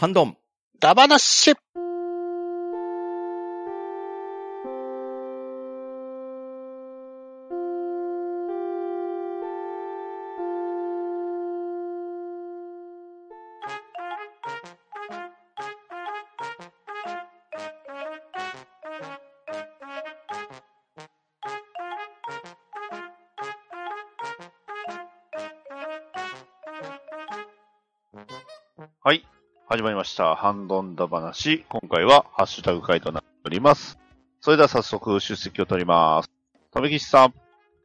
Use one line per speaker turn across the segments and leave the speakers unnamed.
ハンドン。
ダバナッシュ
始まりました。ハンドンダ話。今回はハッシュタグ回となっております。それでは早速出席を取ります。とめきちさん、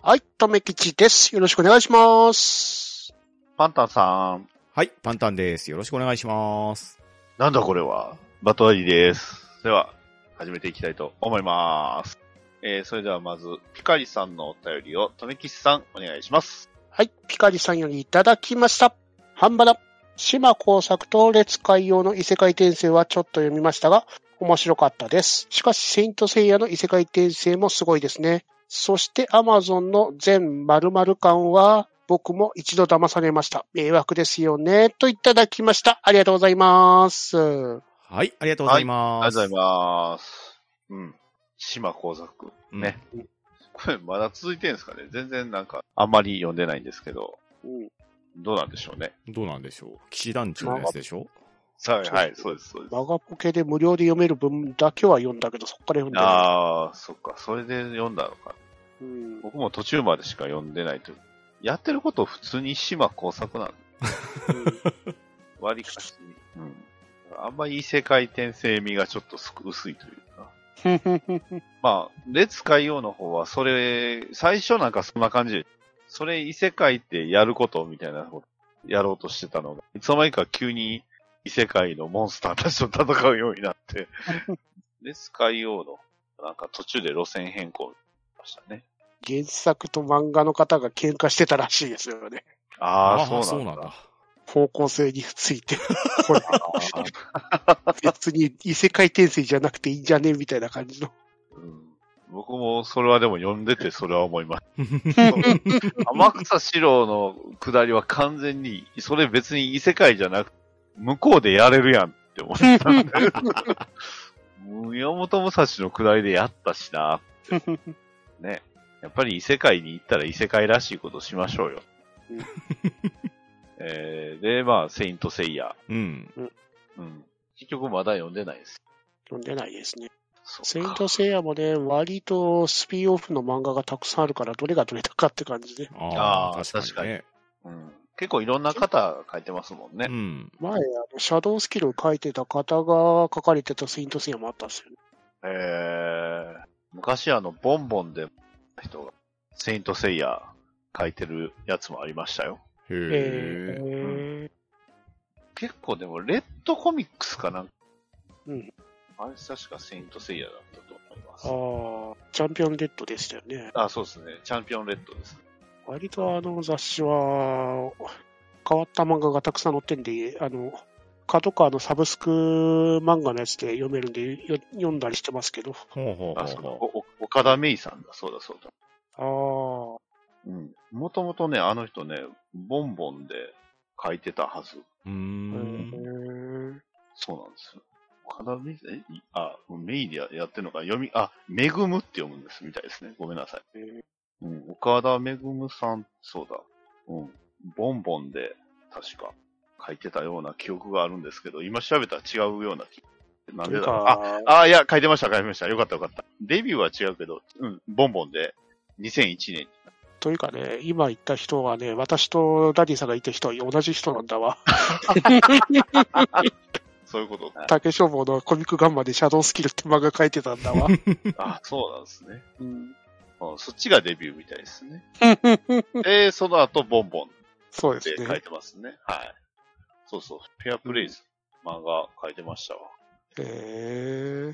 はい、とめきちです。よろしくお願いします。
パンタンさん、
はい、パンタンです。よろしくお願いします。
なんだこれはバトアリです。では、始めていきたいと思います。えー、それではまず、ピカリさんのお便りを、とめきちさん、お願いします。
はい、ピカリさんよりいただきました。ハンバナ。島工作と列海洋の異世界転生はちょっと読みましたが、面白かったです。しかし、セイントセイヤの異世界転生もすごいですね。そして、アマゾンの全〇〇感は、僕も一度騙されました。迷惑ですよね。といただきました。ありがとうございます。
はい、ありがとうございます。
ありがとうございます。うん。島工作。
うん
ね。これまだ続いてるんですかね全然なんか、あんまり読んでないんですけど、
うん
どうなんでしょうね。
どうなんでしょう騎士団長のやつでしょ？
はい、はい、そうです、そうです。
マガポケで無料で読める分だけは読んだけど、そこから読んでない。
ああ、そっか、それで読んだのか。
うん
僕も途中までしか読んでないという。やってること普通に島工作なんで、割りかし、うん。あんまり異世界転生味がちょっとすく薄いというか。
う ん
まあ、列海洋の方は、それ、最初なんかそんな感じで、それ異世界ってやることみたいなこと、やろうとしてたのが、いつの間にか急に異世界のモンスターたちと戦うようになって、列海洋の、なんか途中で路線変更しましたね。
原作と漫画の方が喧嘩してたらしいですよね。
ああ、
ー
そうなんだ。
方向性について。別に異世界転生じゃなくていいんじゃね？みたいな感じの。
うん僕もそれはでも読んでてそれは思います。天草四郎の下りは完全に、それ別に異世界じゃなく、向こうでやれるやんって思ったんで。宮本武蔵の下りでやったしなって。ね。やっぱり異世界に行ったら異世界らしいことしましょうよ。
う ん
えー、で、まあ、セイントセイヤ。
うん。
うん。結局まだ読んでないです。
読んでないですね。
そ
セイン
うか
トセイヤもね、割とスピンオフの漫画がたくさんあるから、どれがどれだかって感じで。
ああ、確かにね。
うん。結構いろんな方書いてますもんね
う。ん。
前、あの、シャドウスキル書いてた方が書かれてたセイントセイヤもあったんですよね。
えー、昔あの、ボンボンで人が、セイントセイヤ書いてるやつもありましたよ。
へ
え
え。
ー、
結構でも、レッドコミックスかなんか。
うん。
あれ確かセイントセイヤだったと思います。
ああ、チャンピオンレッドでしたよね。
あ、そうですね。チャンピオンレッドです。
割とあの雑誌は、変わった漫画がたくさん載ってんで、あの、角川のサブスク漫画のやつで読めるんで、よ読んだりしてますけど。
ほうほう
あ、そおお岡田芽衣さんだ。そうだ、そうだ。
ああ、
うん。もともとね、あの人ね、ボンボンで書いてたはず。
う。ん。
ー
そうなんですよ。岡田芽衣、え、いあ、メイでややってるのか、読み、あ、めぐむって読むんですみたいですね。ごめんなさい。
えー
うん、岡田めぐむさん、そうだ。うん。ボンボンで、確か、書いてたような記憶があるんですけど、今調べたら違うような気。なんでだろう。あ、
あ
あ、いや、書いてました、書いてました。よかったよかった。デビューは違うけど、うん、ボンボンで、2001年。
というかね、今言った人はね、私とダディさんが言った人は同じ人なんだわ。
そういうこと。
竹書房のコミックガンマでシャドウスキルって漫画書いてたんだわ。
あ、そうなんですね。
うん、
うんそっちがデビューみたいですね。で、その後、ボンボン
そうですね
書い。てますね。はい。そうそう、フェアプレイズ、漫画書いてましたわ。
へえ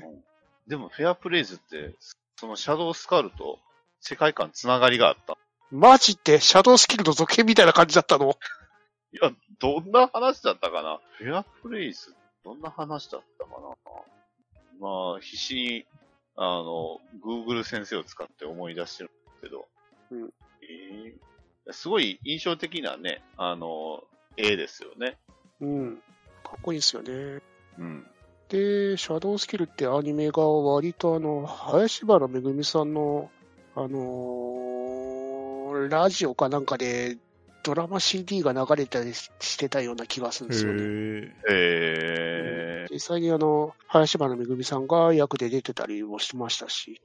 でも、フェアプレイズって、そのシャドウスカルと世界観つながりがあった。
マジってシャドウスキルの続編みたいな感じだったの？
いや、どんな話だったかな？フェアプレイズ、どんな話だったかな？まあ、必死に、あの、Google 先生を使って思い出してるんですけど、
うん
えーすごい印象的なね、あの、絵ですよね。
うん。かっこいいですよね。
うん。
で、シャドウスキルってアニメが割とあの、林原めぐみさんの、あのーラジオかなんかでドラマ CD が流れたりしてたような気がするんですよね。
へ
え
実際にあの、林原めぐみさんが役で出てたりもしましたし、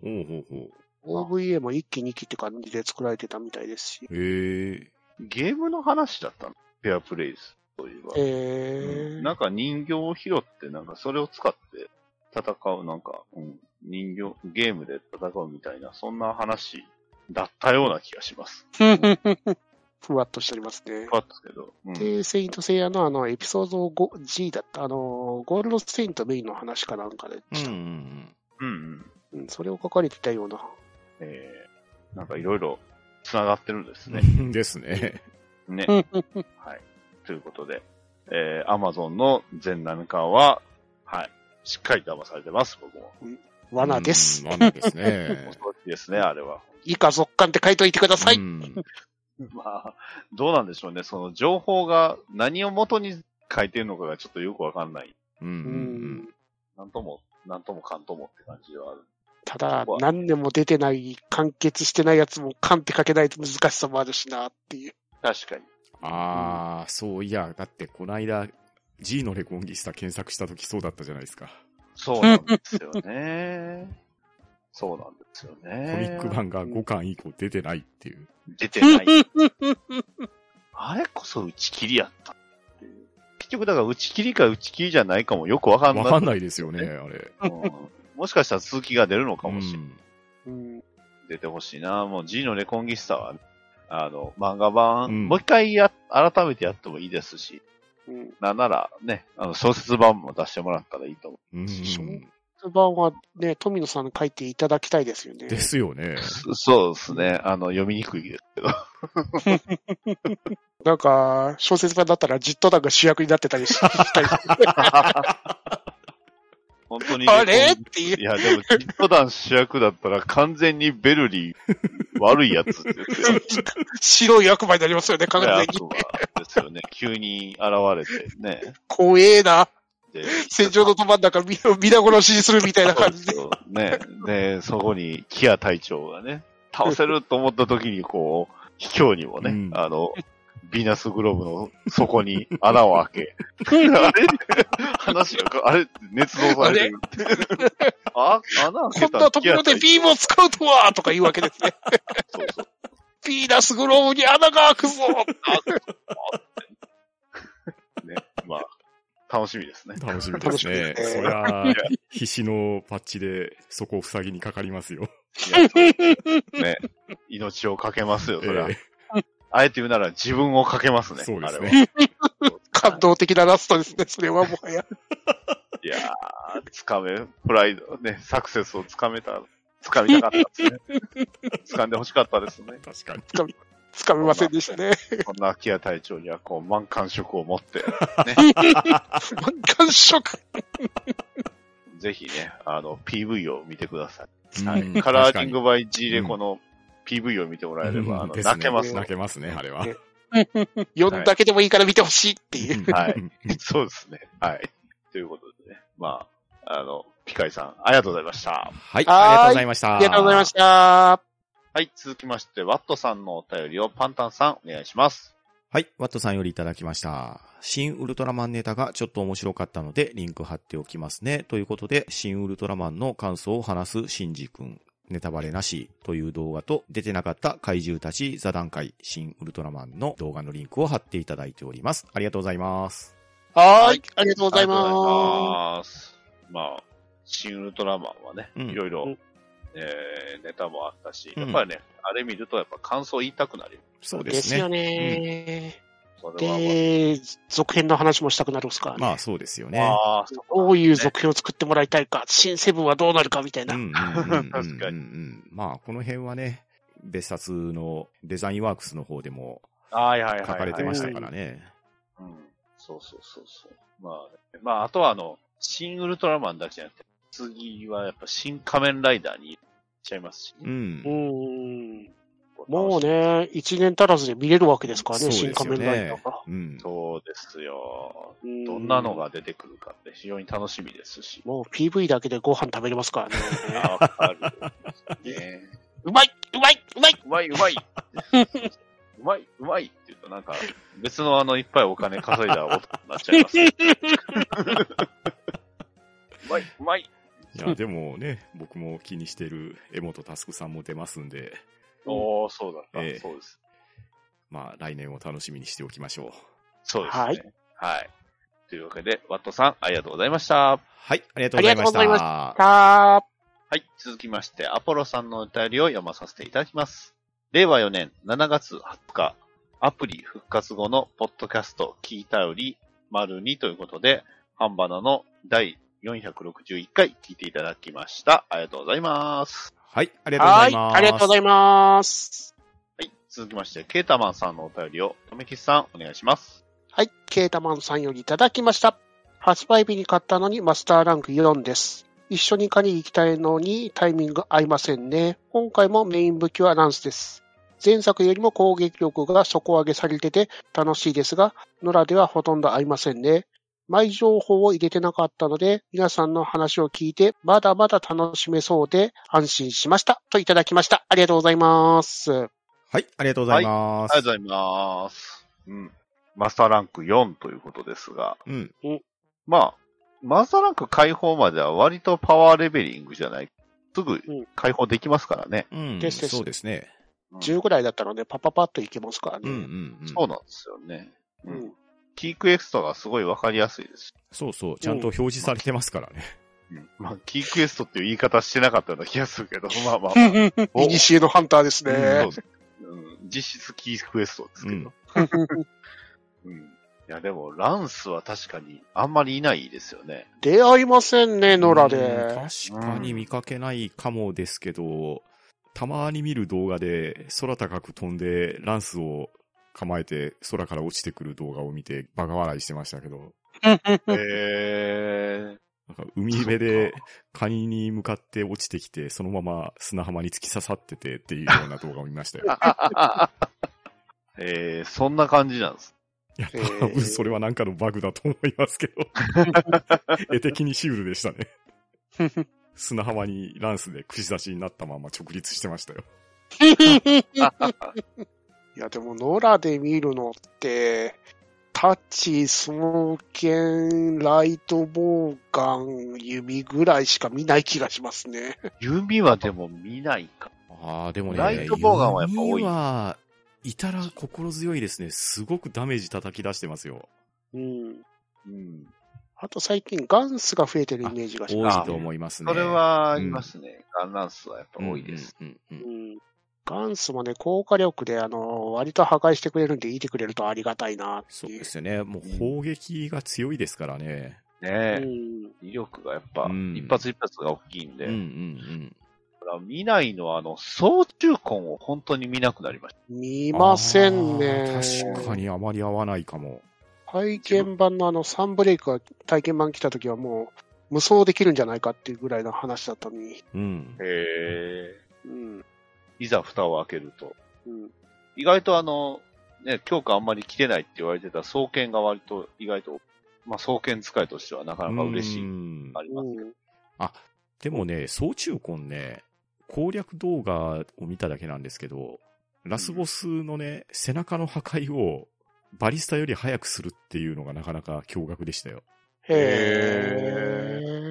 OVA も1期2期って感じで作られてたみたいですし、
う。へえ。
ゲームの話だったの？フェアプレイズといえば。
えー、
なんか人形を拾って、なんかそれを使って戦う、なんか、うん、人形、ゲームで戦うみたいな、そんな話だったような気がします。
ふわっとしておりますね。
パッとけど。うん。
で、セイントセイヤのあの、エピソード 5G だった、あの、ゴールドセイントメインの話かなんかでした。
うんうん
うんうん。
うんそれを書かれてたような。
えー、なんかいろいろ繋がってるんですね。
うん。ですね。
ね。
う ん
はい。ということで、えー、アマゾンの全7巻は、はい。しっかり騙されてます、僕も。
罠です。
うん。罠ですね。
恐ろしいですね、あれは。
以下続刊って書いといてください。
う ん
まあ、どうなんでしょうね。その情報が何を元に書いてるのかがちょっとよくわかんない。
うんう
うんん
なんとも、なんともかんともって感じではある。
ただ、何年も出てない、完結してないやつも、カンって書けないと難しさもあるしなっていう。
確かに。
ああ、そういや、だってこの間、G のレコンギスタ検索した時そうだったじゃないですか。
そうなんですよね。そうなんですよ
コ
ね。
ミック版が5巻以降出てないっていう。
出てない。あれこそ打ち切りやったっていう。結局だから打ち切りか打ち切りじゃないかもよくわかんない。
わかんないですよね、あれ。
うんもしかしたら続きが出るのか
う
もしれない。
ん。
うん。
出てほしいな。もう G のレコンギスタは、あの、漫画版、
うん
もう一回や、改めてやってもいいですし、
うん。
なんならね、あの、小説版も出してもらったらいいと思
うん
出版はね、富野さんに書いていただきたいですよね。
ですよね。
う。そうですね。あの、読みにくいですけど。
なんか、小説版だったらジット団が主役になってたりしたり。
本当に。
あれっていう
い。や、でも、ジット団主役だったら完全にベルリー悪いやつですよ。
白い悪魔になりますよね、完全に。
悪魔ですよね。急に現れてね。
怖えな。
で、
戦場のど真ん中、み皆殺しにするみたいな感じで。
そうそうね。で、そこに、キア隊長がね、倒せると思った時に、こう、卑怯にもね、
うん
あの、ビーナスグローブの底に穴を開け、あれ？話が、あれ、捏造されてる。あ、穴開
こんなところでビームを使うとはとか言うわけですね。
そうそう。
ビーナスグローブに穴が開くぞ
ね。まあ、楽しみですね。
楽しみですね。そりゃ、必死のパッチでそこを塞ぎにかかりますよ。
ね。命をかけますよ、それは。
え
あえて言うなら自分をかけますね。
そうです
あれは
ね。
感動的なラストですね、それはもはや。
いやー、つかめ、プライド、ね、サクセスをつかめた、つかみたかったですね。つかんで欲しかったですね。
確かに。
つかめませんでしたね。
こんな秋谷隊長には、こう、満感触を持って、
感 触。
ぜひね、あの、PV を見てください。
うん
はい。カラーリングバイ G レコの PV を見てもらえれば、あの、
ですね
泣けます
泣けますね、あれは。
ね読んだけでもいいから見てほしいっていう。
はい。そうですね。はい。ということでね。まあ、あの、ピカイさん、ありがとうございました。
はいありがとうございました。
ありがとうございました。
はい。続きまして、ワットさんのお便りをパンタンさん、お願いします。
はい、ワットさんよりいただきました。新ウルトラマンネタがちょっと面白かったので、リンク貼っておきますね。ということで、新ウルトラマンの感想を話すシンジ君。ネタバレなしという動画と出てなかった怪獣たち座談会新ウルトラマンの動画のリンクを貼っていただいております。ありがとうございます。
はーい。ありがとうござい
ありがとうござい
ま
ます。まあ、新ウルトラマンはね、
うん
いろいろ、
うん
えー、ネタもあったし、
うん
やっぱりね、あれ見るとやっぱ感想言いたくなる。
そう
す。
でね。
ですすよね。で、続編の話もしたくなるんですからね。
まあそうですよね。
あ
どういう続編を作ってもらいたいか、新セブンはどうなるかみたいな。
うんうんうんうんうん
確かに
うんまあこの辺はね、別冊のデザインワークスの方でも
はいはいはい、はい。
書かれてましたからね。
うん。そうそうそうそう。まあ、まあ、あとはあの、新ウルトラマンだけじゃなくて、次はやっぱ新仮面ライダーにちゃいますし、
うん
う。ーん。もうね、一年足らずで見れるわけですからね、新
そうですよ
仮面ライダ
ね
ーが。。
うん。
そうですよ。
うん
どんなのが出てくるかって非常に楽しみですし。
もう PV だけでご飯食べれますからね。
あわかる。ね
うまいうまいうまいう
まい、うまい。うまい、うまいって言うとなんか、別のあの、いっぱいお金稼いだ音になっちゃいます。うまい、うまい。
いや、でもね、僕も気にしてる江本佑さんも出ますんで、
おー、そうだった。
ええ
そうです。
まあ、来年を楽しみにしておきましょう。
そうですね。
はい
はい。というわけで、ワットさん、ありがとうございました。
はい、ありがとうございました。
ありがとうございまた
はい。続きまして、アポロさんのお便りを読まさせていただきます。令和4年7月20日、アプリ復活後のポッドキャスト聞いたより丸2ということで、ハンバナの第461回聞いていただきました。ありがとうございます。
はい、ありがとうござ
はいい、
ます。
ありがとうございます。
はい。続きまして、ケータマンさんのお便りを、とめきさん、お願いします。
はい、ケータマンさんよりいただきました。発売日に買ったのにマスターランク4です。一緒に狩りに行きたいのにタイミング合いませんね。今回もメイン武器はランスです。前作よりも攻撃力が底上げされてて楽しいですが、野良ではほとんど合いませんね。前情報を入れてなかったので、皆さんの話を聞いて、まだまだ楽しめそうで安心しました。といただきました。ありがとうございます。
はい、ありがとうございます。
ありがとうございます。うん。マスターランク4ということですが、
うん。
まあ、マスターランク解放までは割とパワーレベリングじゃない。すぐ解放できますからね。
うん。
ですです
そうですね。
うん
10ぐらいだったので、パパパッといけますから
うんうん
ね。
うん。
そうなんですよね。う
うんん。
キークエストがすごいわかりやすいです。
そうそう。ちゃんと表示されてますからね。
うんまあ、キークエストっていう言い方してなかったような気がするけど、まあまあ、まあ
イニシエのハンターですね。
そううん、実質キークエストですけど。うん。いや、でも、ランスは確かにあんまりいないですよね。
出会いませんね、野良
うん
で。
確かに見かけないかもですけど、たまに見る動画で空高く飛んでランスを構えて空から落ちてくる動画を見てバカ笑いしてましたけど、
へ
なんか海辺でカニに向かって落ちてきて、そのまま砂浜に突き刺さっててっていうような動画を見ましたよ。
ー。えー、そんな感じなんです。
いや、
えー
多分それはなんかのバグだと思いますけど。絵的にシュールでしたね。砂浜にランスで串刺しになったまま直立してましたよ。
いや、でも、野良で見るのって、タッチ、スモーケン、ライトボウガン、弓ぐらいしか見ない気がしますね。
弓はでも見ないか。
ああ、でもね、
ライトボウガンはやっぱ多い
弓はいたら心強いですね。すごくダメージ叩き出してますよ。
うん。
うん。
あと最近ガンスが増えてるイメージがします、
多いと思いますね。
それはありますね。ガンランスはやっぱ多いです。
うんうんうん
うん。ガンスもね、効果力で、あの、割と破壊してくれるんで、いてくれるとありがたいなっていう。
そうですよね。もう砲撃が強いですからね。
ね
う
え。
ん。
威力がやっぱ、
うん
一発一発が大きいんで。
うんうん
だから見ないのは、あの、総中根を本当に見なくなりました。
見
うん。
ませんね。
確かにあまり合わないかも。
体験版のあの、サンブレイクが体験版来た時はもう、無双できるんじゃないかっていうぐらいの話だったのに。
うん。
へえ。
うん。
いざ蓋を開けると。
うん。
意外とあの、ね、強化あんまり来てないって言われてた双剣が割と意外と、まあ双剣使いとしてはなかなか嬉しい。
うん
ありますけど。
うん
でもね、総中根ね、攻略動画を見ただけなんですけど、ラスボスのね、背中の破壊をバリスタより早くするっていうのがなかなか驚愕でしたよ。
へー。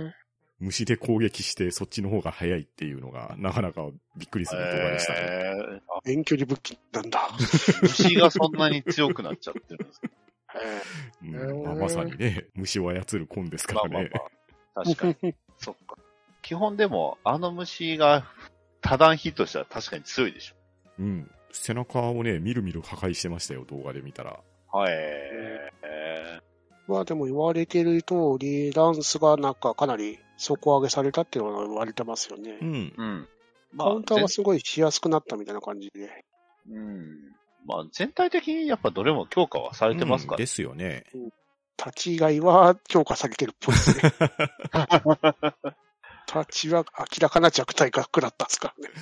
虫で攻撃してそっちの方が早いっていうのがなかなかびっくりする動画でしたね。
へーあ
遠距離武器なんだ。
虫がそんなに強くなっちゃってるんですか？
へ
うんまあ、まさにね、虫を操る根ですか
まあまあ
らね。
まあ。確かに。そっか。基本でも、あの虫が多段ヒットしたら確かに強いでし
うん。背中をね、みるみる破壊してましたよ、動画で見たら。
ょ。はい。え
ーまあでも言われてる通り、ランスがなんかかなり底上げされたっていうのは言われてますよね
う。ん。
うん。
カウンター
ぜ
がすごいしやすくなったみたいな感じで。
うん。まあ、全体的にやっぱどれも強化はされてますから
うんで。すよね。
立ち以外は強化されてるっぽいですね。立ちは明らかな弱体が食らったんですからね。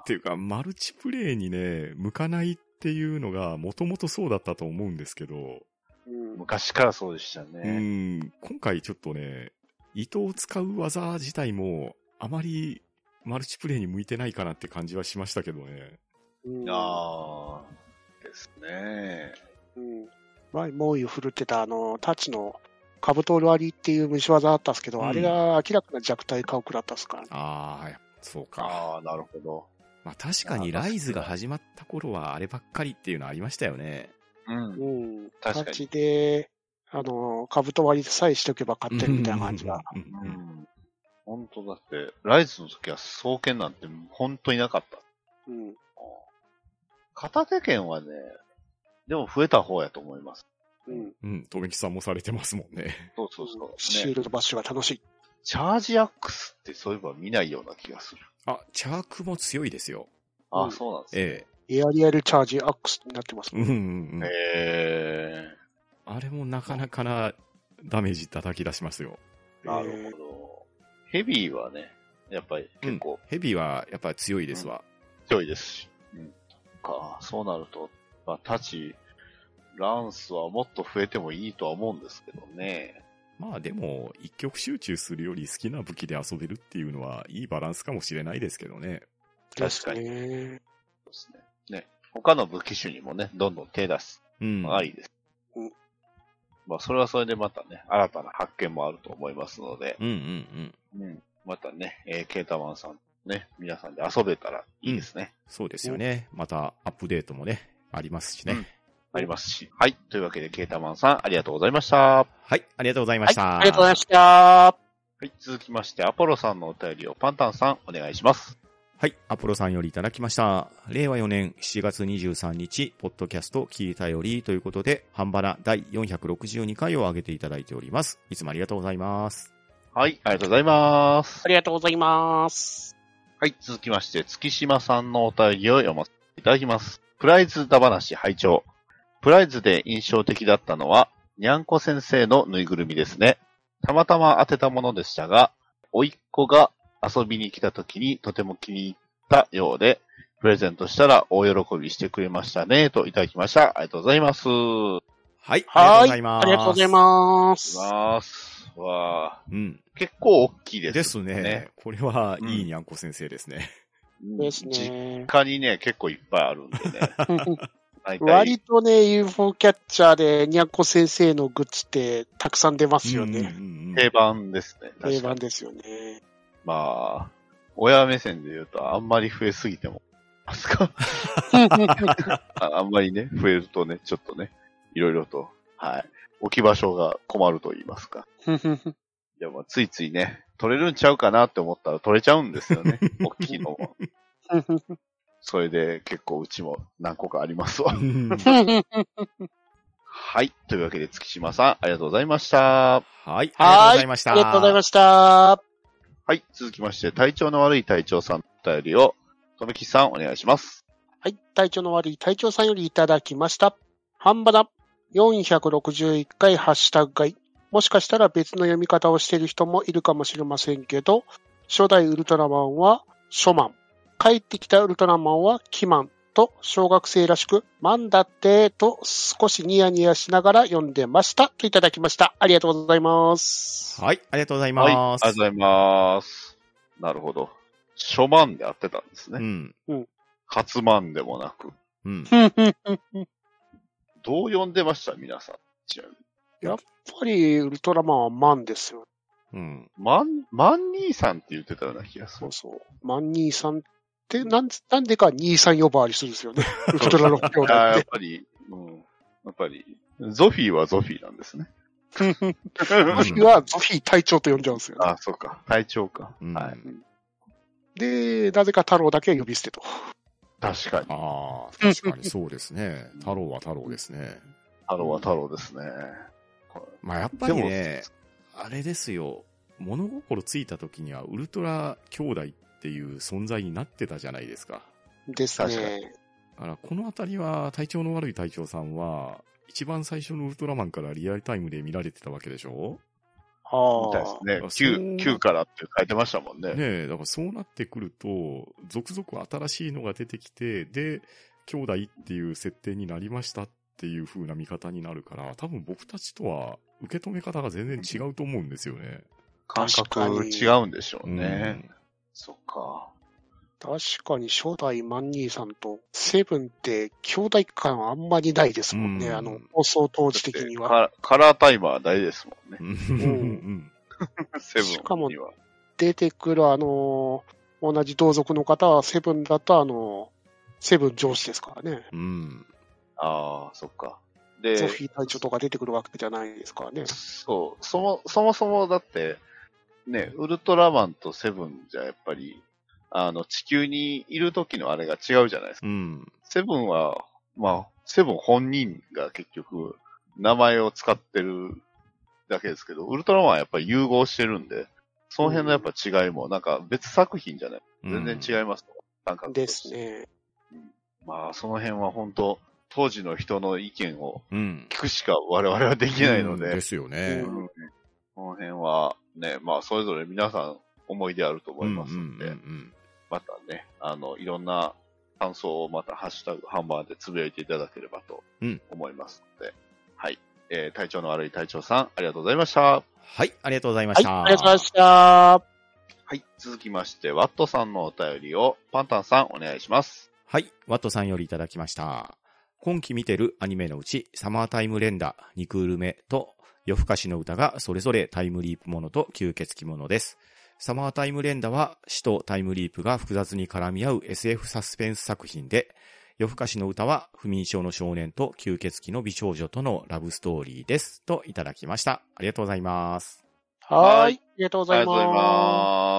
っていうか、マルチプレイにね、向かないっていうのが、もともとそうだったと思うんですけど、
うん
昔からそうでした
う
ね。
ん、今回ちょっとね、糸を使う技自体も、あまりマルチプレイに向いてないかなって感じはしましたけどね。
うん
ああ、ですね。
うん。前、猛威を振るってた、あの、タッチの、カブト割りっていう虫技あったんですけど、
うん
あれが明らかな弱体化を食らったっすからね。
ああ、そうか。
ああ、なるほど。
まあ確かにライズが始まった頃はあればっかりっていうのはありましたよね。
うん。
うん。タ
確かに
ッチで、あの、カブト割りさえしておけば勝ってるみたいな感じが。
本当だって、ライズの時は双剣なん。て本当いなかった。
うん。
片手剣はね、でも増えた方やと思います。
うん。
うん、とめきさん。もされてますもん。ね。
そうそうそう。
シー
ね、
ルドバッシュが楽しい。
チャージアックスってそういえば見ないような気がする。
あ、チャークも強いですよ。
あ、
うん。
そうなん。ですね。
え
エアリアルチャージアックスになってます
え。うん。うん。うん。
へ
あれもなかなかなダメージ叩き出しますよ。
ー、なるほど。ヘビーはね、やっぱり結構
ヘビーはやっぱり強いですわ。
強いですし。うん。か、そうなると、まあ、タチ、ランスはもっと増えてもいいとは思うんですけどね。
まあでも、一極集中するより好きな武器で遊べるっていうのはいいバランスかもしれないですけどね。
確かに
ですね。
そうですね。ね。他の武器種にもね、どんどん手出す
うん。
ありです。
うん
まあ、それはそれでまたね、新たな発見もあると思いますので、
うんうんうん。
うん。またね、えーケータマンさん、ね、皆さんで遊べたらいいですね。
そうですよね。またアップデートもね、ありますしね。
うんありますし。はい。というわけで、ケータマンさん、ありがとうございました。は
はい、ありがとうございま
はい、
した。
ありがとうございました。
い。続きまして、アポロさんのお便りをパンタンさん、お願いします。
はい、アポロさんよりいただきました。令和4年7月23日、ポッドキャスト聞いたよりということで、ハンバナ第462回を上げていただいております。いつもありがとうございます。
はい。ありがとうございます
あ。りがとうございます。
はい。続きまして、月島さんのお便りを読ませていただきます。プライズだ話拝聴プライズで印象的だったのは、にゃんこ先生のぬいぐるみですね。たまたま当てたものでしたが、おいっ子が遊びに来た時にとても気に入ったようで、プレゼントしたら大喜びしてくれましたね、といただきました。ありがとうございます。
はい、ありがとうご
はい。
ざいます。
ありがとうございます。
ます。わあ、
うん。
結構大きいです、
ですね。。これは、いいにゃんこ先生ですね。
です
実
ね。
家にね、結構いっぱいあるんでね。
割とね、UFO キャッチャーでニャンコ先生のグッズってたくさん出ますよ
うん
ね。
うんうん
定番ですね。
定番ですよね。
まあ、親目線で言うとあんまり増えすぎても、ますかああんまりね、増えるとね、ちょっとね、いろいろと、はい。置き場所が困ると言いますか。いや、まあ、ついついね、取れるんちゃうかなって思ったら取れちゃうんですよね。大きいのも。それで結構うちも何個かありますわ。
うん
はい。というわけで月島さん、ありがとうございました。
はい、ありがとうございました。
ありがとうございました。
はい。続きまして、体調の悪い隊長さんのお便りを、とめきさんお願いします。
はい。体調の悪い隊長さんよりいただきました。半ばだ。461回ハッシュタグ外。もしかしたら別の読み方をしている人もいるかもしれませんけど、初代ウルトラマンはショマン。帰ってきたウルトラマンはキマン。と、小学生らしく、マンだって、と少しニヤニヤしながら読んでました。といただきました。ありがとうございます。
はい、ありがとうござい
はい。あり
ます。
がとうございます。なるほど。初万で合ってたんですね。
うん。
初万でもなく。
うん。
どう読んでました？皆さん。ちなみに
やっぱり、ウルトラマンはマンですよ。
うん。
万、万兄さんって言ってたような気がする
そう。そう。マン兄さんって、なんなんでか兄さん呼ばわりするんですよね。ウルトラの兄弟
や
っ。
ぱり、うん。やっぱり、ゾフィーはゾフィーなんですね。
ゾフィはゾフィ隊長と呼んじゃうんですよね。
あ、そうか。隊長か。
うん
はい。
で、なぜか太郎だけは呼び捨てと。
確かに。
ああ、確かにそうですね。太郎は太郎ですね。
太郎は太郎ですね。
まあやっぱりね、あれですよ。物心ついた時にはウルトラ兄弟っていう存在になってたじゃないですか。
です
確か
ね。
だからこのあたりは体調の悪い隊長さんは、一番最初のウルトラマンからリアルタイムで見られてたわけでしょ？
あ
みたい
あ。
ですね。
そう
9、9からって書いてましたもんね。
ねえ、だからそうなってくると、続々新しいのが出てきて、で、兄弟っていう設定になりましたっていう風な見方になるから、多分僕たちとは受け止め方が全然違うと思うんですよね。
感覚
に
違うんでしょうね。そっか。
確かに初代マンニーさんとセブンって兄弟感あんまりないですもんね。
うん。
あの、放送当時的には。
カカラータイマー大ですもんね。
うん。うん。
セ
しかも
ブンには。
出てくるあの、同じ同族の方はセブンだとあの、セブン上司ですからね。
うん。
ああ、そっか。で、
ゾフィー隊長とか出てくるわけじゃないですからね。
そう、そも、そもそもだって、ね、ウルトラマンとセブンじゃやっぱり、あの、地球にいる時のあれが違うじゃないですか。
うん。
セブンは、まあ、セブン本人が結局、名前を使ってるだけですけど、ウルトラマンはやっぱり融合してるんで、その辺のやっぱ違いも、なんか別作品じゃない？全然違います、なんか。
です。ね。
まあ、その辺は本当当時の人の意見を
うん。
聞くしか我々はできないので、
うんですよね。
うんこの辺はね、まあ、それぞれ皆さん思い出あると思いますので、
うんうんうん
またね、あの、いろんな感想をまたハッシュタグ、ハンバーでつぶやいていただければと
うん
思いますので、はい。えー、体調の悪い隊長さん、ありがとうございました。
はい、ありがとうございま
はい、
した。
ありがとうございました。
はい。続きまして、ワットさんのお便りを、パンタンさん、お願いします。
はい、ワットさんよりいただきました。今期見てるアニメのうち、サマータイム連打、2クール目と、夜更かしの歌がそれぞれタイムリープものと吸血鬼ものです。サマータイム連打は死とタイムリープが複雑に絡み合う SF サスペンス作品で、夜更かしの歌は不眠症の少年と吸血鬼の美少女とのラブストーリーです。といただきました。ありがとうございます。
はーい。
はい
ありがとうござい
ありがとうござい
ま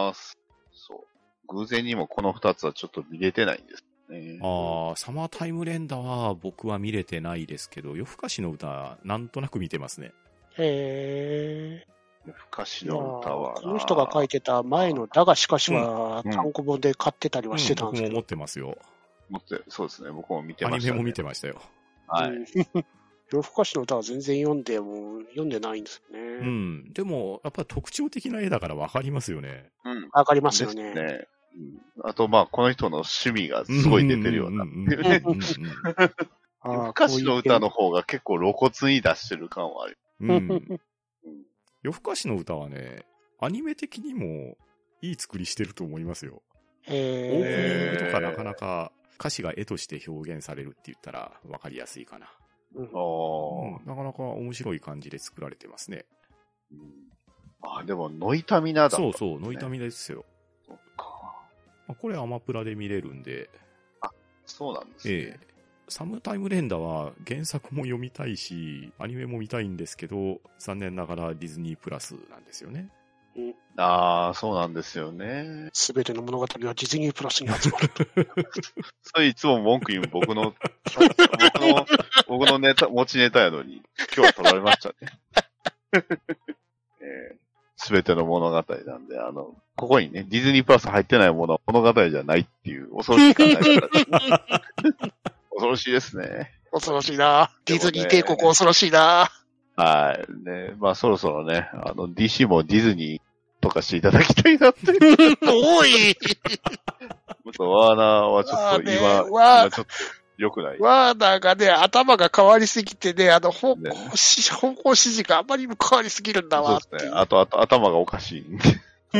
ます。そう。偶然にもこの二つはちょっと見れてないんですね。
ああ、サマータイム連打は僕は見れてないですけど、夜更かしの歌、なんとなく見てますね。
す。へ
昔
ー。いや
の歌は
この人が書いてた前のだがしかしは
うん
単行本で買ってたりはしてたんですけど
うん僕も持っ。てますよ。
持って、そうですね。僕も見て
ア
ました、ね。
ニメも見てましたよ。
はい。
うん夜更かしの歌は全然読んでも、読んでないんですよ
う
ね。
ん。でも、やっぱり特徴的な絵だからわかりますよね。
うん。
わかりますよね。
ね。うんあと、まあ、この人の趣味がすごい出てるような。昔の歌の方が結構露骨に出してる感はある。
夜更かしの歌はね、アニメ的にもいい作りしてると思いますよ。オープニ
え
ングとかなかなか歌詞が絵として表現されるって言ったらわかりやすいかな。なかなか面白い感じで作られてますね。
あ。でも、ノイタミナだ。
そうそう、ノイタミですよ。
そっか。
まあこれアマプラで見れるんで、
そうなんですね。
ええサムタイム連打は原作も読みたいし、アニメも見たいんですけど、残念ながらディズニープラスなんですよね。
ああ、そうなんですよね。
すべての物語はディズニープラスに集まる。
それいつも文句言う僕の、僕の、僕のネタ、持ちネタやのに、今日は取られましたね。す、べ、ての物語なんで、あの、ここにね、ディズニープラス入ってないものは物語じゃないっていう恐ろしい考え方 恐ろしいですね。
恐ろしいな。ディズニー帝国恐ろしいな。
はい。ね、まあそろそろね、あの、DC もディズニーとかしていただきたいなって。
おい
ちょっとワーナーはちょっと今、
ワー
今ちょっと良くない。
ワーナーがね、頭が変わりすぎてね、あの、方向
ね
指示、方向指示があまりにも変わりすぎるんだわ。
そうですね。あと、あと、頭がおかしいんで。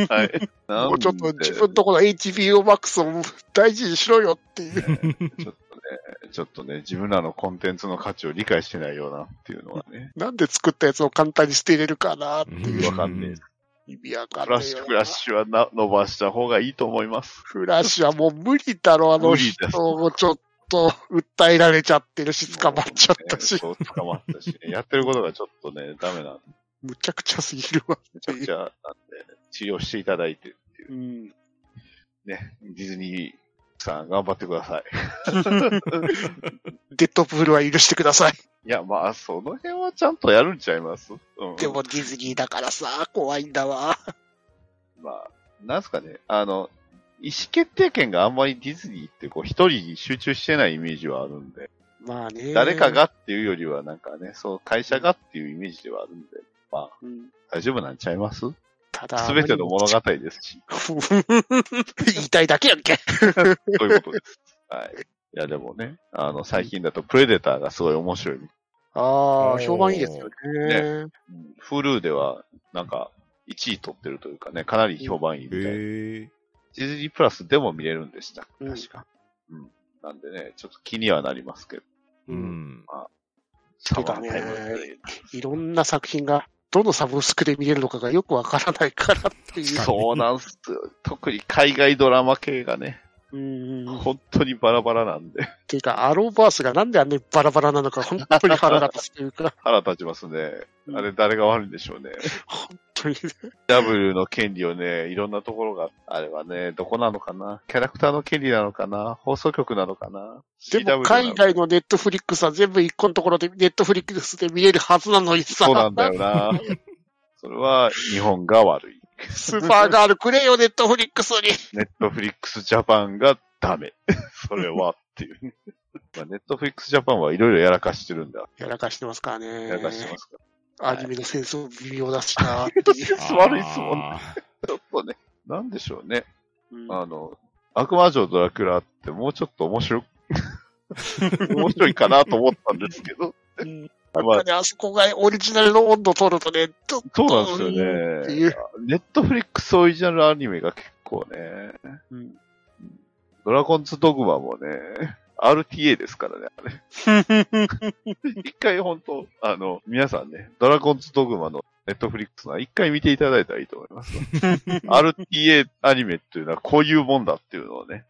はい。
もうちょっと自分とこの HBO Max を大事にしろよっていう。
ちょっとね、ちょっとね、自分らのコンテンツの価値を理解してないようなっていうのはね、
なんで作ったやつを簡単に捨てれるかなっていう。
わかんねえ。
意味わか
フ
んな。い
フラッシュはな伸ばした方がいいと思います。
フラッシュはもう無理だろ、あの人もちょっと訴えられちゃってるし、捕まっちゃったし、
ねそう、捕まったし、やってることがちょっとね、ダメなんで、
むちゃくちゃすぎるわ。
めちゃくちゃなんで、治療していただいてっていう
うん。
ね、ディズニーさん頑張ってください。
デッドプールは許してください。
いや、まあ、その辺はちゃんとやるんちゃいます？うん。
でもディズニーだからさ、怖いんだわ。
まあ、なんすかね、あの、意思決定権があんまりディズニーってこう一人に集中してないイメージはあるんで、
まあね。
誰かがっていうよりはなんかね、そう会社がっていうイメージではあるんで、
うん
大丈夫なんちゃいます？
ただ、
すべての物語ですし。
言いたいだけやんけ。
そういうことです。はい。いや、でもね、あの、最近だとプレデターがすごい面白い。
ああ、評判いいですよね。
うん、Hulu では、なんか、1位取ってるというかね、かなり評判いいみたいな。
へえ。
ディズニープラスでも見れるんでした。
うん
確か。うん。なんでね、ちょっと気にはなりますけど。
うん。
てかね
サマータイムで
いろんな作品が、どのサブスクで見れるのかがよくわからないからっていう。
そうなんすよ。特に海外ドラマ系がね、
うん。っ
本当にバラバラなんで、
ていうか、アローバースがなんであんなにバラバラなのか、本当に腹立つというか、
腹立ちますね。あれ誰が悪いんでしょうね。
本 当にね。
W の権利をね、いろんなところが、あれはね、どこなのかな？キャラクターの権利なのかな？放送局なのかな？
でも、海外のネットフリックスは全部一個のところで、ネットフリックスで見れるはずなのにさ。
そうなんだよな。それは日本が悪い。
スーパーガールくれよ、ネットフリックスに。
ネットフリックスジャパンがダメ。それはっていう。まあ、ネットフリックスジャパンはいろいろやらかしてるんだ。
やらかしてますからね。
やらかしてますか
アニメのセンス微妙だしなっていう。
悪いっすもん
あ
ら。ちょっとね、なんでしょうね。
うん
あの、悪魔女ドラキュラってもうちょっと面白い、面白いかなと思ったんですけど。
うん
まあ
あそこがオリジナルの温度取るとね、ちょっと。
そうなんですよね。ネットフリックスオリジナルアニメが結構ね、
うん
ドラゴンズドグマもね、RTA ですからね、あれ。一回本当あの、皆さんね、ドラゴンズドグマのネットフリックスは一回見ていただいたらいいと思います。RTA アニメっていうのはこういうもんだっていうのをね、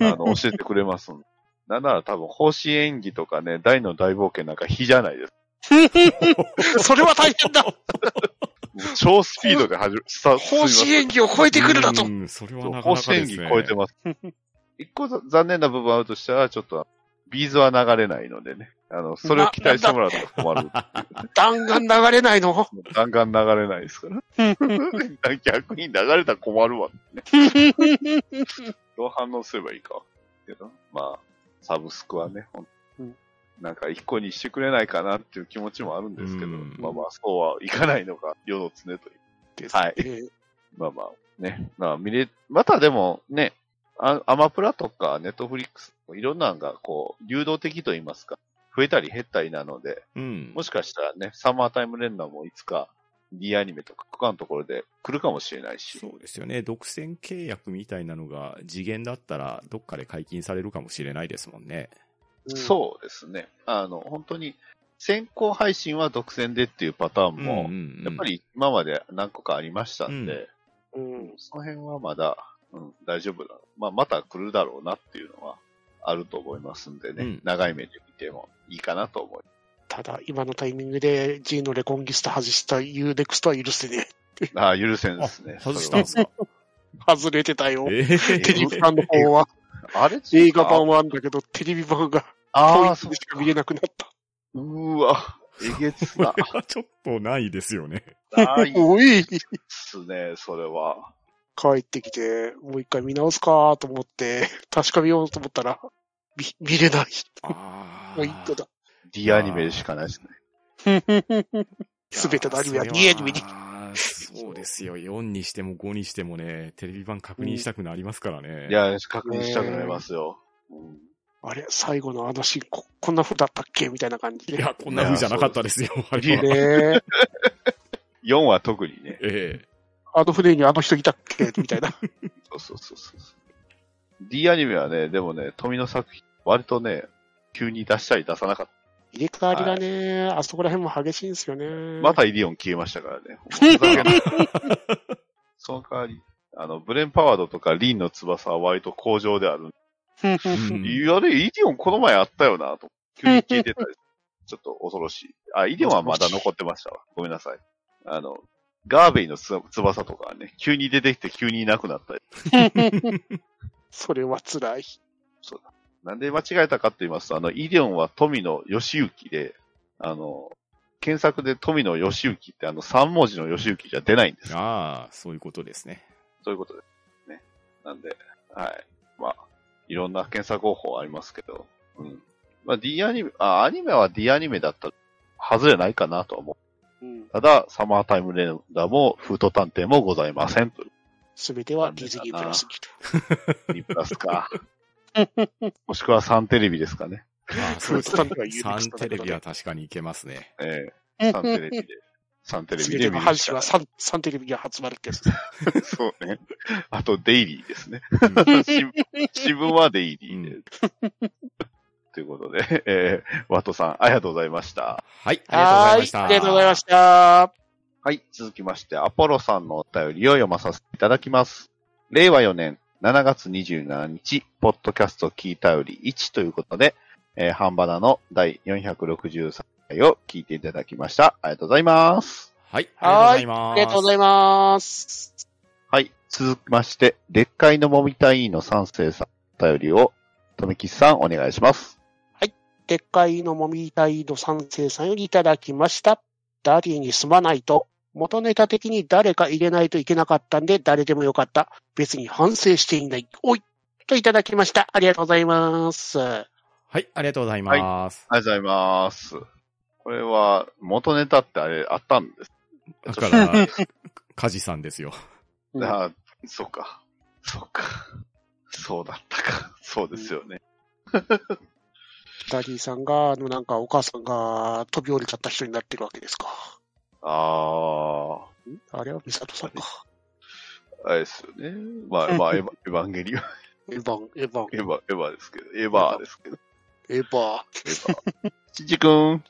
あの、教えてくれますんで。なんなら多分、方針演技とかね、大の大冒険なんか非じゃないです。
それは大変だ
超スピードで始め、スタート
方針演技を超えてくるだと
う。ん、それは
方針演
なかですね。
技超えてます。一個ざ残念な部分あるとしたら、ちょっと、ビーズは流れないのでね。あの、それを期待してもらうと困る。
弾丸流れないの？
ガンガン流れないですから。逆に流れたら困るわ、ね。どう反応すればいいか。けど、まあ、サブスクはね、ほん
うん
なんか一個にしてくれないかなっていう気持ちもあるんですけど、
うん
まあまあ、そうはいかないのが世の常という。はい
ね
まあまあ、ね。まあ見れ、またでもね、あアマプラとかネットフリックス、いろんなのがこう、流動的と言いますか、増えたり減ったりなので、
うん。
もしかしたらね、サマータイム連打もいつか D アニメとか他のところで来るかもしれないし。
そうですよね。独占契約みたいなのが次元だったら、どっかで解禁されるかもしれないですもんね。
うん
そうですね。あの、本当に、先行配信は独占でっていうパターンも、
うんうん
やっぱ、り今まで何個かありましたんで、
うん
その辺はまだ、うん、大丈夫だ。まあ、また来るだろうなっていうのはあると思いますんでね、
うん
長い目で見てもいいかなと思い
ただ、今のタイミングで G のレコンギスタ外した UNEXT は許せね
ます。ああ、許せんですね。
外したんですか？
え。外れてたよ。
え
テレビ版の方は。
あれ？
映画版はあるんだけど、テレビ版が
ああ、そう
でしか見れなくなった。
うーわ、えげつな。
ちょっとないですよね。
ないっ
おい
すね、それは。
帰ってきて、もう一回見直すかと思って、確かめようと思ったら、見、見れない。
あ
ポイントだ。
D アニメでしかないですね。
すべてのアニメは D アニメに。
あそうですよ。4にしても5にしてもね、テレビ版確認したくなりますからね。
いや、確認したくなりますよ。うん
あれ最後のあのシーン、こ、こんな風だったっけみたいな感じで。
いや、こんな風じゃなかったですよ。あれは。
ねえ。
4は特にね。
え
あの船にあの人いたっけ？みたいな。
そうそうそうそう。D アニメはね、でもね、富の作品、割とね、急に出したり出さなかっ
入れ替わりがね、あそこら辺も激しいんですよね。
た。またイディオン消えましたからね。その代わり、あの、ブレンパワードとかリンの翼は割と向上である。いやね、イディオンこの前あったよな、と。急に消えてたり。ちょっと恐ろしい。あ、イディオンはまだ残ってましたわ。ごめんなさい。あの、ガーベイのつ翼とかはね、急に出てきて急にいなくなったり。
それは辛い。
そうだ。なんで間違えたかって言いますと、あの、イディオンは富野義行で、あの、検索で富野義行ってあの3文字の義行じゃ出ないんです。
ああ、そういうことですね。
そういうことですね。なんで、はい。まあ、いろんな検索方法ありますけど、うん。まあ D アニメ、あ、アニメは D アニメだったら、外れないかなとは思
うん。
ただ、サマータイムレンダーも、フート探偵もございません。と
すべてはディズニープラスにと。
2プラスか。もしくはサンテレビですかね。
ああ、そうですね
サンテレビは。
確かにいけますね。
ええサンテレビで。サンテレ
す
ビで見るしかな
神はいサンサンテレビが集まるってやつ。
そうね。あと、デイリーですね。新新聞はデイリーで。ということで、えー、ワトさん、ありがとうございました。
はい、ありがとうございました。
はありがとうございました。
はい、続きまして、アポロさんのお便りを読まさせていただきます。令和4年7月27日、ポッドキャスト聞いたより1ということで、えー、ハンバナの第463回を聞いていただきました。ありがとうございます。
はい、ありがとうございます。
ありがとうございます。
はい、続きまして、でっかいのもみたいの三世さん、お便りを、とめきさんお願いします。
でっかいのもみたいの三世さんよりいただきました。ダディにすまないと。元ネタ的に誰か入れないといけなかったんで、誰でもよかった。別に反省していない。おいといただきました。ありがとうございます。
はい、ありがとうございます。
ありがとうございます。これは、元ネタってあれ、あったんです。
だから、カジさんですよ。
うん
あそっか。そっか。そうだったか。そうですよね。
ダディさんが、あの、なんかお母さんが飛び降りちゃった人になってるわけですか。
あ
あれはミサトさんか。
あ、あれですよね。まあ、まあ、エヴァ、エヴァンゲリオン、
エヴァン、エヴァン、
エヴァ、エヴァですけど、エヴァですけど、
エヴァ。
エヴァ。ちちくん。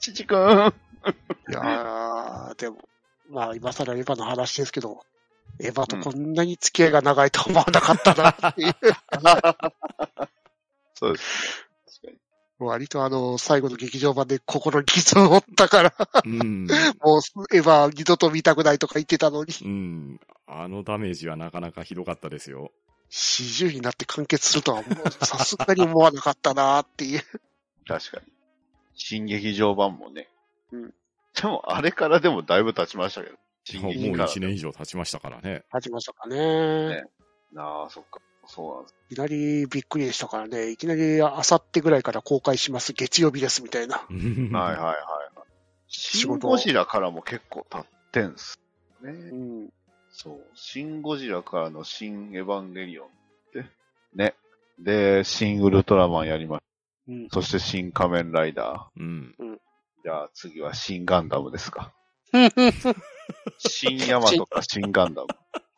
ちちくん。
いやー、でも、まあ今更エヴァの話ですけど、エヴァとこんなに付き合いが長いと思わなかったなっていう。
そうです。確かに。
割とあの、最後の劇場版で心に傷を負ったから、
うん。
もうエヴァ二度と見たくないとか言ってたのに、
うん。あのダメージはなかなかひどかったですよ。
40になって完結するとはもうさすがに思わなかったなっていう。
確かに。新劇場版もね。
うん
でも、あれからでもだいぶ経ちましたけど。新
もう
劇から。
1年以上経ちましたからね。
始ましたかね。
ねああ、そっか。そうなんです。
いきなりびっくりでしたからね。いきなりあさってぐらいから公開します。月曜日ですみたいな。
はいはいはいはい。シンゴジラからも結構経ってんすね
う。ん。
そう。シンゴジラからのシンエヴァンゲリオンって。ね。で、シンウルトラマンやりまし
うん。
た。そしてシン仮面ライダ
うん。
ー。じゃあ次はシンガンダムですか。シンヤマトかシンガンダム。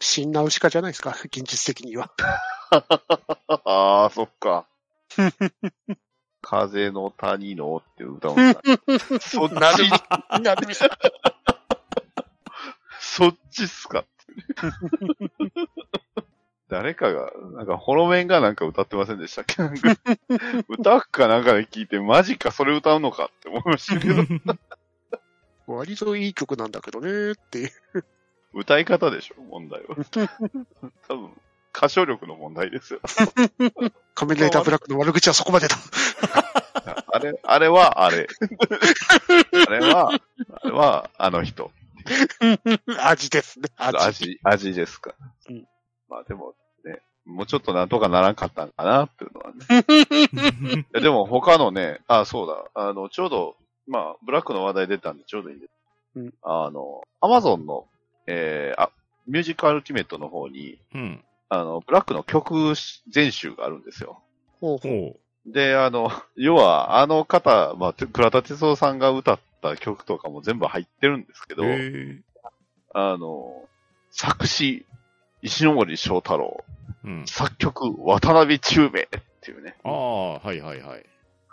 新ナウシカじゃないですか？現実的には。
ああ、そっか。風の谷のっていう歌もさ。そっち、
なるなるみさん。
そっちっすか？誰かが、なんか、ホロメンがなんか歌ってませんでしたっけ？なんか歌うかなんかで聞いて、マジか、それ歌うのかって思いましたけど、
割といい曲なんだけどねっていう。
歌い方でしょ、問題は。多分、歌唱力の問題ですよ。
仮面ライダーブラックの悪口はそこまでだ。
あれ、あれはあれ。あれは、あれはあの人。
味ですね。味。
味、味ですか。
うん
まあでもね、もうちょっとなんとかならんかったんかなっていうのはね。でも他のね、あ、そうだ、あの、ちょうど、まあ、ブラックの話題出たんでちょうどいいんです。
うん
あの、アマゾンの、えー、あ、ミュージックアルティメットの方に、
うん。
あの、ブラックの曲全集があるんですよ。
ほうほう。
ほ
で、あの、要は、あの方、まあ、て倉田哲夫さんが歌った曲とかも全部入ってるんですけ
う。
ど。あの、作詞、石森章太郎、
うん。
作曲、渡辺中明っていうね。
ああ、はいはいはい。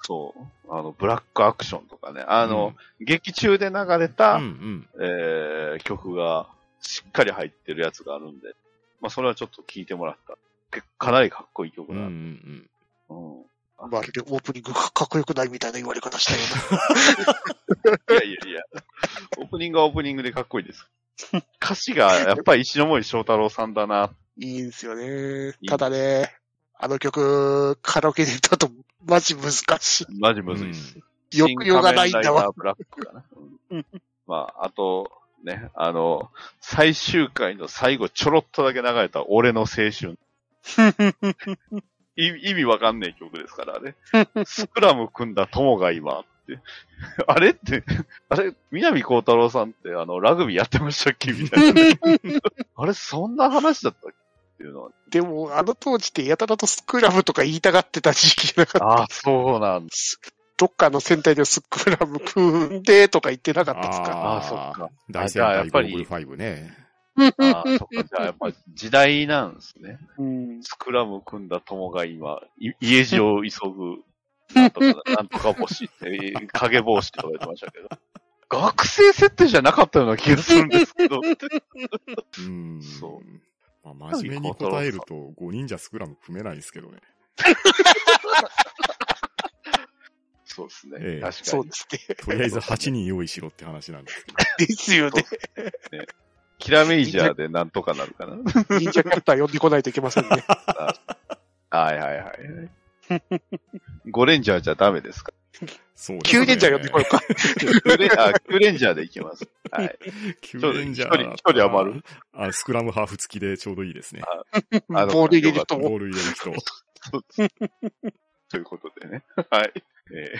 そう。あの、ブラックアクションとかね。あの、劇中で流れた、
うん、うん。
えー曲がしっかり入ってるやつがあるんで、まあ、それはちょっと聞いてもらった。結構かなりかっこいい曲
うん、う
なん。
うん。
うん。
まるでオープニングがかっこよくないみたいな言われ方したよ
いやいやいや、オープニングはオープニングでかっこいいです。歌詞がやっぱり石森章太郎さんだな。
うな。いいんですよねただね、あの曲、カラオケで歌うとマジ難し
マジむずいです。
い。抑揚がないんだわ。
新仮面ライダーブラックかな。うんまあ、あと、ね、あの、最終回の最後ちょろっとだけ流れた俺の青春。い意味わかんない曲ですからね。スクラム組んだ友が今って。あれって、あれ、南光太郎さんってあの、ラグビーやってましたっけ？みたいな。あれ、そんな話だったっけ？っていうのは。
でも、あの当時ってやたらとスクラムとか言いたがってた時期じゃなかった。
ああ、そうなんだ。
どっかの戦隊でスクラム組んでとか言ってなかったですか？
あーそっか。
大
じゃあや
戦
っぱり
隊ゴーグル5ね。
ああ、そっか。じゃあやっぱ時代なんですね。
うん。
スクラム組んだ友が今、い家路を急ぐ、なんとか、なんとか星って、影帽子って言われてましたけど。学生設定じゃなかったような気がするんですけど。
うん。
そう
まあ、真面目に答えると5人じゃスクラム組めないですけどね。
そうですね。
ええ
確かに
そうで。すね。
とりあえず8人用意しろって話なんですけど。
ですよね。
キラメイジャーでなんとかなるかな。
忍者キャラクター呼んでこないといけませんね。
はいはいはい。ゴレンジャーじゃダメですか？
そうですね。
急忍者呼んでこようか。
キュレあキュレンジャーでいきます。はい。
キュレンジャー
一人一人余る
あ、スクラムハーフ付きでちょうどいいですね。
あの
ボール入れる人も。
ボール入れる人。
ということでね。はい。え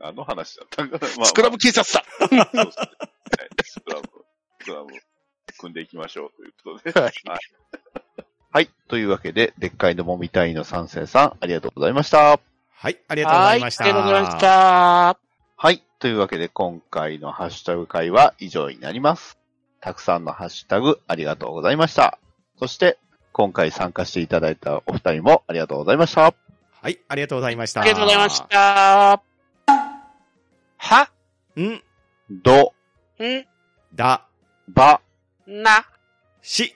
ー、あの話だったんかな。まあ、
スクラム警察だ
そうですねはいスクラム、スクラム、組んでいきましょうということで。
はい。
はい。というわけで、でっかいのもみたいの三世さん、ありがとうございました。
はい、ありがとうございました。
はい、ありがとうございました。
はい。というわけで、今回のハッシュタグ会は以上になります。たくさんのハッシュタグありがとうございました。そして、今回参加していただいたお二人もありがとうございました。
はい、ありがとうございました。
ありがとうございまし。た。は、
ん、
ど、
ん、
だ、
ば、
な、
し、